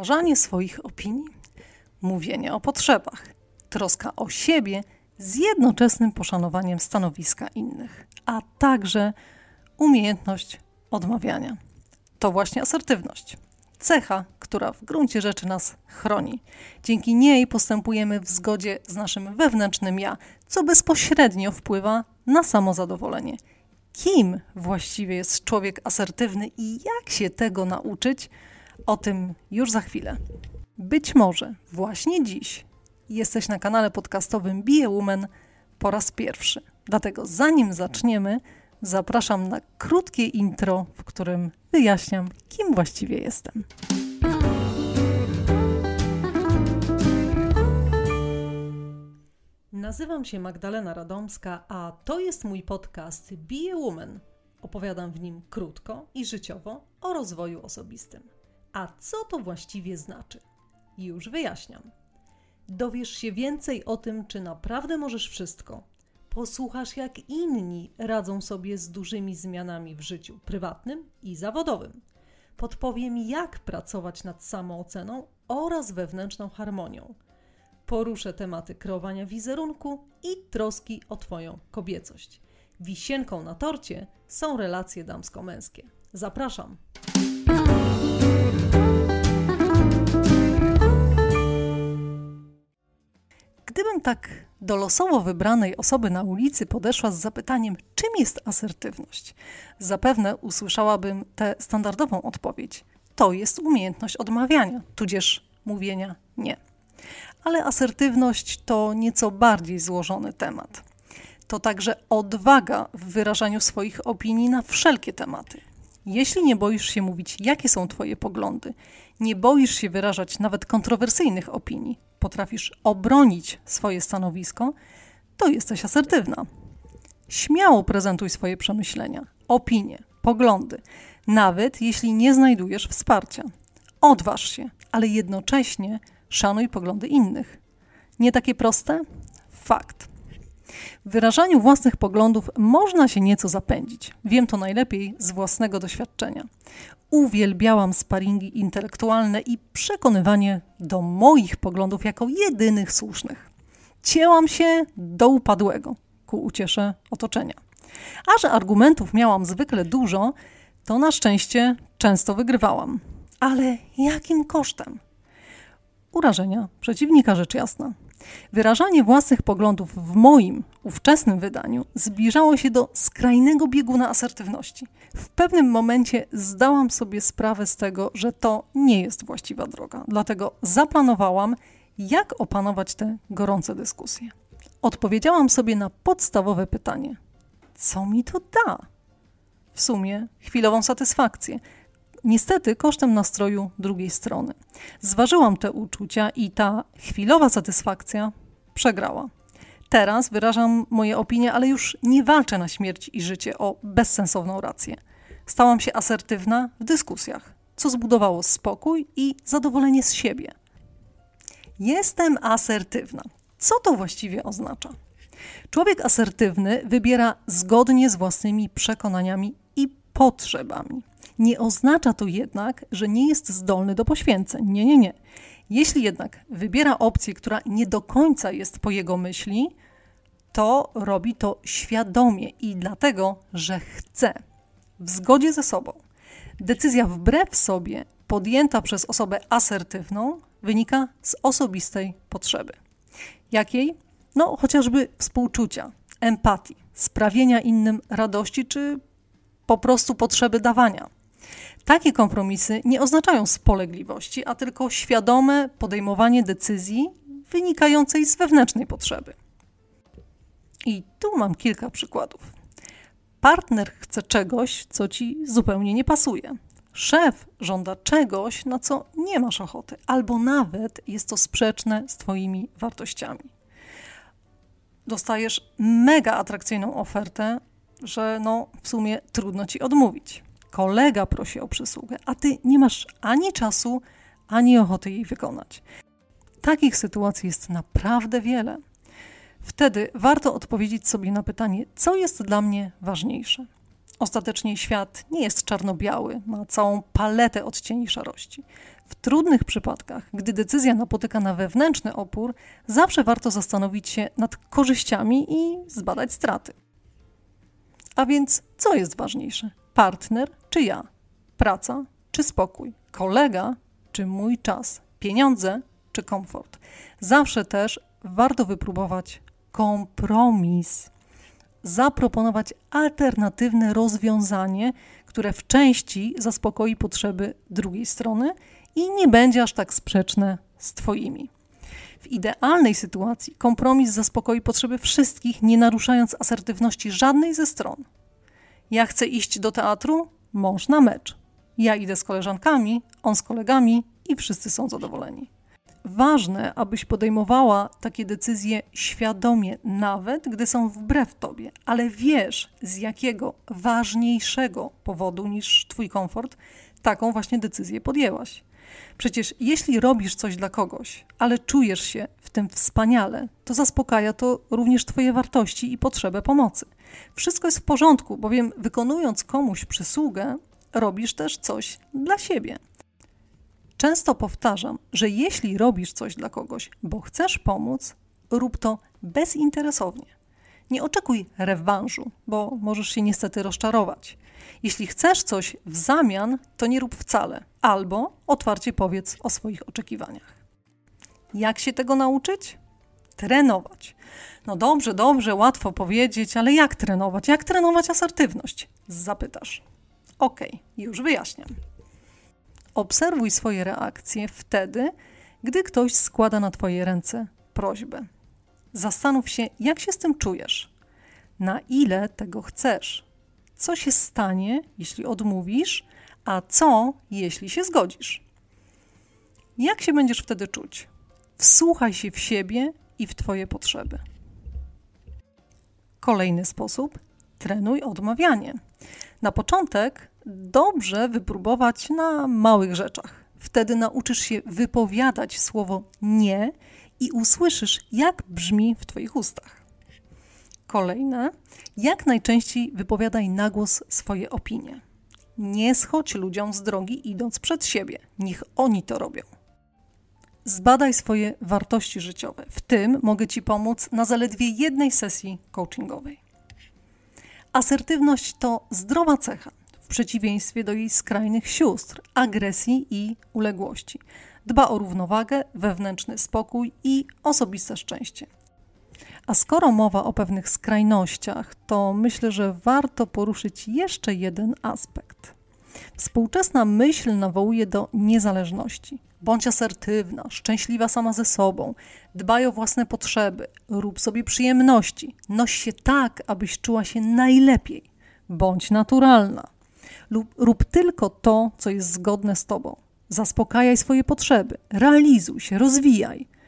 wyrażanie swoich opinii, mówienie o potrzebach, troska o siebie z jednoczesnym poszanowaniem stanowiska innych, a także umiejętność odmawiania. To właśnie asertywność. Cecha, która w gruncie rzeczy nas chroni. Dzięki niej postępujemy w zgodzie z naszym wewnętrznym ja, co bezpośrednio wpływa na samozadowolenie. Kim właściwie jest człowiek asertywny i jak się tego nauczyć? O tym już za chwilę. Być może właśnie dziś jesteś na kanale podcastowym a Woman po raz pierwszy. Dlatego zanim zaczniemy, zapraszam na krótkie intro, w którym wyjaśniam, kim właściwie jestem. Nazywam się Magdalena Radomska, a to jest mój podcast a Woman. Opowiadam w nim krótko i życiowo o rozwoju osobistym. A co to właściwie znaczy? Już wyjaśniam. Dowiesz się więcej o tym, czy naprawdę możesz wszystko. Posłuchasz, jak inni radzą sobie z dużymi zmianami w życiu prywatnym i zawodowym. Podpowiem, jak pracować nad samooceną oraz wewnętrzną harmonią. Poruszę tematy kreowania wizerunku i troski o Twoją kobiecość. Wisienką na torcie są relacje damsko-męskie. Zapraszam! Gdybym tak do losowo wybranej osoby na ulicy podeszła z zapytaniem, czym jest asertywność, zapewne usłyszałabym tę standardową odpowiedź: to jest umiejętność odmawiania, tudzież mówienia nie. Ale asertywność to nieco bardziej złożony temat. To także odwaga w wyrażaniu swoich opinii na wszelkie tematy. Jeśli nie boisz się mówić, jakie są Twoje poglądy, nie boisz się wyrażać nawet kontrowersyjnych opinii, potrafisz obronić swoje stanowisko, to jesteś asertywna. Śmiało prezentuj swoje przemyślenia, opinie, poglądy, nawet jeśli nie znajdujesz wsparcia. Odważ się, ale jednocześnie szanuj poglądy innych. Nie takie proste? Fakt. W wyrażaniu własnych poglądów można się nieco zapędzić. Wiem to najlepiej z własnego doświadczenia. Uwielbiałam sparingi intelektualne i przekonywanie do moich poglądów jako jedynych słusznych. Cięłam się do upadłego ku uciesze otoczenia. A że argumentów miałam zwykle dużo, to na szczęście często wygrywałam. Ale jakim kosztem? Urażenia przeciwnika, rzecz jasna. Wyrażanie własnych poglądów w moim ówczesnym wydaniu zbliżało się do skrajnego bieguna asertywności. W pewnym momencie zdałam sobie sprawę z tego, że to nie jest właściwa droga, dlatego zaplanowałam, jak opanować te gorące dyskusje. Odpowiedziałam sobie na podstawowe pytanie: co mi to da? W sumie chwilową satysfakcję niestety kosztem nastroju drugiej strony. Zważyłam te uczucia i ta chwilowa satysfakcja przegrała. Teraz wyrażam moje opinie, ale już nie walczę na śmierć i życie o bezsensowną rację. Stałam się asertywna w dyskusjach, co zbudowało spokój i zadowolenie z siebie. Jestem asertywna. Co to właściwie oznacza? Człowiek asertywny wybiera zgodnie z własnymi przekonaniami potrzebami. Nie oznacza to jednak, że nie jest zdolny do poświęceń. Nie, nie, nie. Jeśli jednak wybiera opcję, która nie do końca jest po jego myśli, to robi to świadomie i dlatego, że chce, w zgodzie ze sobą. Decyzja wbrew sobie, podjęta przez osobę asertywną, wynika z osobistej potrzeby. Jakiej? No, chociażby współczucia, empatii, sprawienia innym radości czy po prostu potrzeby dawania. Takie kompromisy nie oznaczają spolegliwości, a tylko świadome podejmowanie decyzji wynikającej z wewnętrznej potrzeby. I tu mam kilka przykładów. Partner chce czegoś, co ci zupełnie nie pasuje. Szef żąda czegoś, na co nie masz ochoty, albo nawet jest to sprzeczne z Twoimi wartościami. Dostajesz mega atrakcyjną ofertę, że no w sumie trudno ci odmówić kolega prosi o przysługę, a ty nie masz ani czasu, ani ochoty jej wykonać. Takich sytuacji jest naprawdę wiele. Wtedy warto odpowiedzieć sobie na pytanie, co jest dla mnie ważniejsze: Ostatecznie świat nie jest czarno-biały, ma całą paletę odcieni szarości. W trudnych przypadkach, gdy decyzja napotyka na wewnętrzny opór, zawsze warto zastanowić się nad korzyściami i zbadać straty. A więc co jest ważniejsze? Partner czy ja? Praca czy spokój? Kolega czy mój czas? Pieniądze czy komfort? Zawsze też warto wypróbować kompromis. Zaproponować alternatywne rozwiązanie, które w części zaspokoi potrzeby drugiej strony i nie będzie aż tak sprzeczne z Twoimi. W idealnej sytuacji kompromis zaspokoi potrzeby wszystkich, nie naruszając asertywności żadnej ze stron. Ja chcę iść do teatru, mąż na mecz. Ja idę z koleżankami, on z kolegami i wszyscy są zadowoleni. Ważne, abyś podejmowała takie decyzje świadomie, nawet gdy są wbrew tobie, ale wiesz, z jakiego ważniejszego powodu niż twój komfort taką właśnie decyzję podjęłaś. Przecież jeśli robisz coś dla kogoś, ale czujesz się w tym wspaniale, to zaspokaja to również Twoje wartości i potrzebę pomocy. Wszystko jest w porządku, bowiem wykonując komuś przysługę, robisz też coś dla siebie. Często powtarzam, że jeśli robisz coś dla kogoś, bo chcesz pomóc, rób to bezinteresownie. Nie oczekuj rewanżu, bo możesz się niestety rozczarować. Jeśli chcesz coś w zamian, to nie rób wcale, albo otwarcie powiedz o swoich oczekiwaniach. Jak się tego nauczyć? Trenować. No dobrze, dobrze, łatwo powiedzieć, ale jak trenować? Jak trenować asertywność? Zapytasz. Okay, już wyjaśniam. Obserwuj swoje reakcje wtedy, gdy ktoś składa na Twoje ręce prośbę. Zastanów się, jak się z tym czujesz, na ile tego chcesz, co się stanie, jeśli odmówisz, a co, jeśli się zgodzisz. Jak się będziesz wtedy czuć? Wsłuchaj się w siebie i w Twoje potrzeby. Kolejny sposób trenuj odmawianie. Na początek dobrze wypróbować na małych rzeczach. Wtedy nauczysz się wypowiadać słowo nie i usłyszysz, jak brzmi w Twoich ustach. Kolejne, jak najczęściej wypowiadaj na głos swoje opinie. Nie schodź ludziom z drogi idąc przed siebie, niech oni to robią. Zbadaj swoje wartości życiowe. W tym mogę Ci pomóc na zaledwie jednej sesji coachingowej. Asertywność to zdrowa cecha, w przeciwieństwie do jej skrajnych sióstr agresji i uległości. Dba o równowagę, wewnętrzny spokój i osobiste szczęście. A skoro mowa o pewnych skrajnościach, to myślę, że warto poruszyć jeszcze jeden aspekt. Współczesna myśl nawołuje do niezależności. Bądź asertywna, szczęśliwa sama ze sobą, dbaj o własne potrzeby, rób sobie przyjemności, noś się tak, abyś czuła się najlepiej, bądź naturalna. Lub rób tylko to, co jest zgodne z tobą. Zaspokajaj swoje potrzeby, realizuj się, rozwijaj.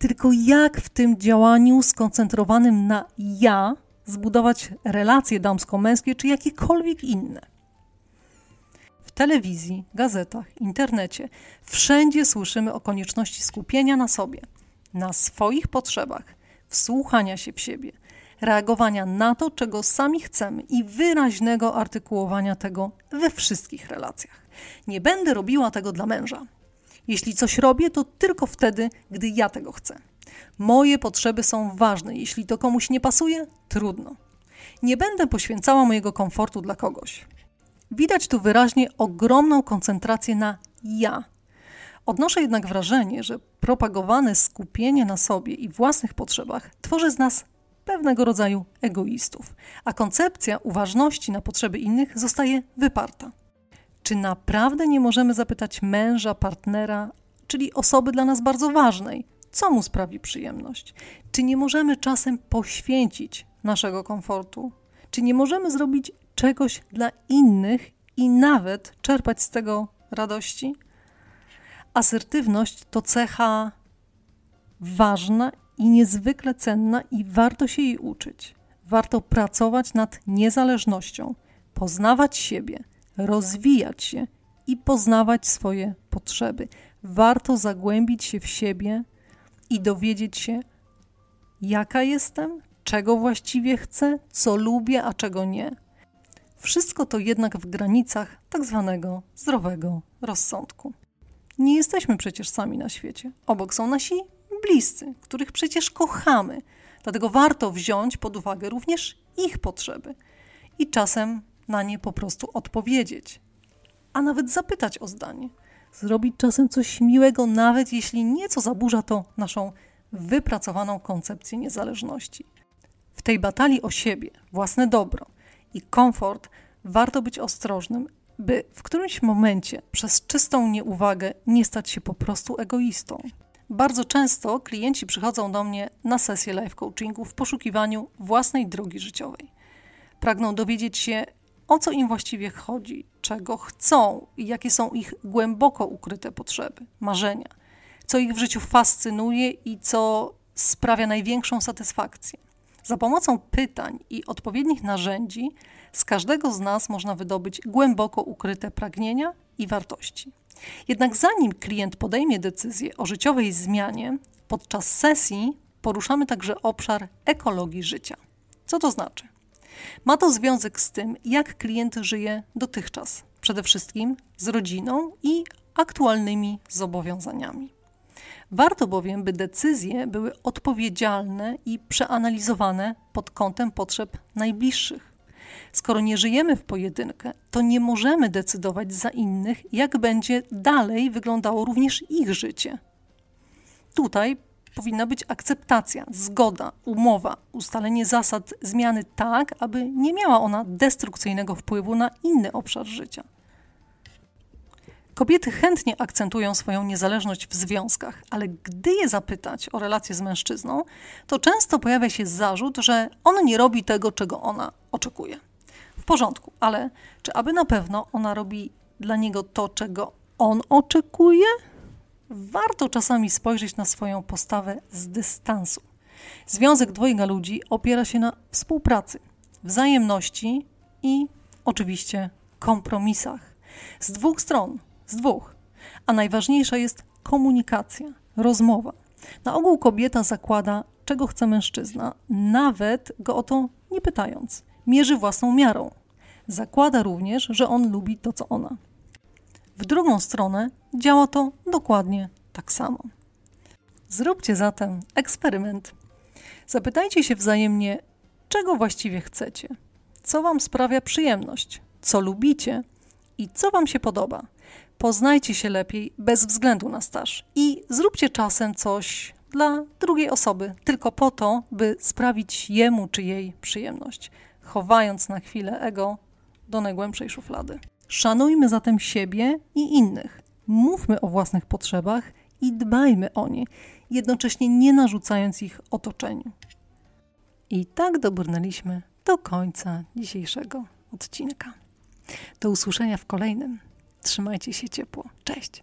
Tylko jak w tym działaniu skoncentrowanym na ja zbudować relacje damsko-męskie czy jakiekolwiek inne? W telewizji, gazetach, internecie wszędzie słyszymy o konieczności skupienia na sobie, na swoich potrzebach, wsłuchania się w siebie, reagowania na to, czego sami chcemy i wyraźnego artykułowania tego we wszystkich relacjach. Nie będę robiła tego dla męża. Jeśli coś robię, to tylko wtedy, gdy ja tego chcę. Moje potrzeby są ważne. Jeśli to komuś nie pasuje, trudno. Nie będę poświęcała mojego komfortu dla kogoś. Widać tu wyraźnie ogromną koncentrację na ja. Odnoszę jednak wrażenie, że propagowane skupienie na sobie i własnych potrzebach tworzy z nas pewnego rodzaju egoistów, a koncepcja uważności na potrzeby innych zostaje wyparta. Czy naprawdę nie możemy zapytać męża, partnera, czyli osoby dla nas bardzo ważnej, co mu sprawi przyjemność? Czy nie możemy czasem poświęcić naszego komfortu? Czy nie możemy zrobić czegoś dla innych i nawet czerpać z tego radości? Asertywność to cecha ważna i niezwykle cenna, i warto się jej uczyć. Warto pracować nad niezależnością, poznawać siebie, rozwijać się i poznawać swoje potrzeby. Warto zagłębić się w siebie i dowiedzieć się, jaka jestem, czego właściwie chcę, co lubię, a czego nie. Wszystko to jednak w granicach tak zwanego zdrowego rozsądku. Nie jesteśmy przecież sami na świecie. Obok są nasi bliscy, których przecież kochamy. Dlatego warto wziąć pod uwagę również ich potrzeby i czasem na nie po prostu odpowiedzieć, a nawet zapytać o zdanie. Zrobić czasem coś miłego, nawet jeśli nieco zaburza to naszą wypracowaną koncepcję niezależności. W tej batalii o siebie, własne dobro i komfort warto być ostrożnym, by w którymś momencie przez czystą nieuwagę nie stać się po prostu egoistą. Bardzo często klienci przychodzą do mnie na sesję life coachingu w poszukiwaniu własnej drogi życiowej. Pragną dowiedzieć się, o co im właściwie chodzi, czego chcą i jakie są ich głęboko ukryte potrzeby, marzenia, co ich w życiu fascynuje i co sprawia największą satysfakcję. Za pomocą pytań i odpowiednich narzędzi z każdego z nas można wydobyć głęboko ukryte pragnienia i wartości. Jednak zanim klient podejmie decyzję o życiowej zmianie, podczas sesji poruszamy także obszar ekologii życia. Co to znaczy? Ma to związek z tym, jak klient żyje dotychczas, przede wszystkim z rodziną i aktualnymi zobowiązaniami. Warto bowiem, by decyzje były odpowiedzialne i przeanalizowane pod kątem potrzeb najbliższych. Skoro nie żyjemy w pojedynkę, to nie możemy decydować za innych, jak będzie dalej wyglądało również ich życie. Tutaj powinna być akceptacja, zgoda, umowa, ustalenie zasad zmiany tak, aby nie miała ona destrukcyjnego wpływu na inny obszar życia. Kobiety chętnie akcentują swoją niezależność w związkach, ale gdy je zapytać o relacje z mężczyzną, to często pojawia się zarzut, że on nie robi tego, czego ona oczekuje. W porządku, ale czy aby na pewno ona robi dla niego to, czego on oczekuje? Warto czasami spojrzeć na swoją postawę z dystansu. Związek dwojga ludzi opiera się na współpracy, wzajemności i oczywiście kompromisach. Z dwóch stron, z dwóch. A najważniejsza jest komunikacja, rozmowa. Na ogół kobieta zakłada, czego chce mężczyzna, nawet go o to nie pytając. Mierzy własną miarą. Zakłada również, że on lubi to, co ona. W drugą stronę działa to dokładnie tak samo. Zróbcie zatem eksperyment. Zapytajcie się wzajemnie, czego właściwie chcecie, co Wam sprawia przyjemność, co lubicie i co Wam się podoba. Poznajcie się lepiej bez względu na staż i zróbcie czasem coś dla drugiej osoby, tylko po to, by sprawić jemu czy jej przyjemność, chowając na chwilę ego do najgłębszej szuflady. Szanujmy zatem siebie i innych. Mówmy o własnych potrzebach i dbajmy o nie, jednocześnie nie narzucając ich otoczeniu. I tak dobrnęliśmy do końca dzisiejszego odcinka. Do usłyszenia w kolejnym. Trzymajcie się ciepło. Cześć!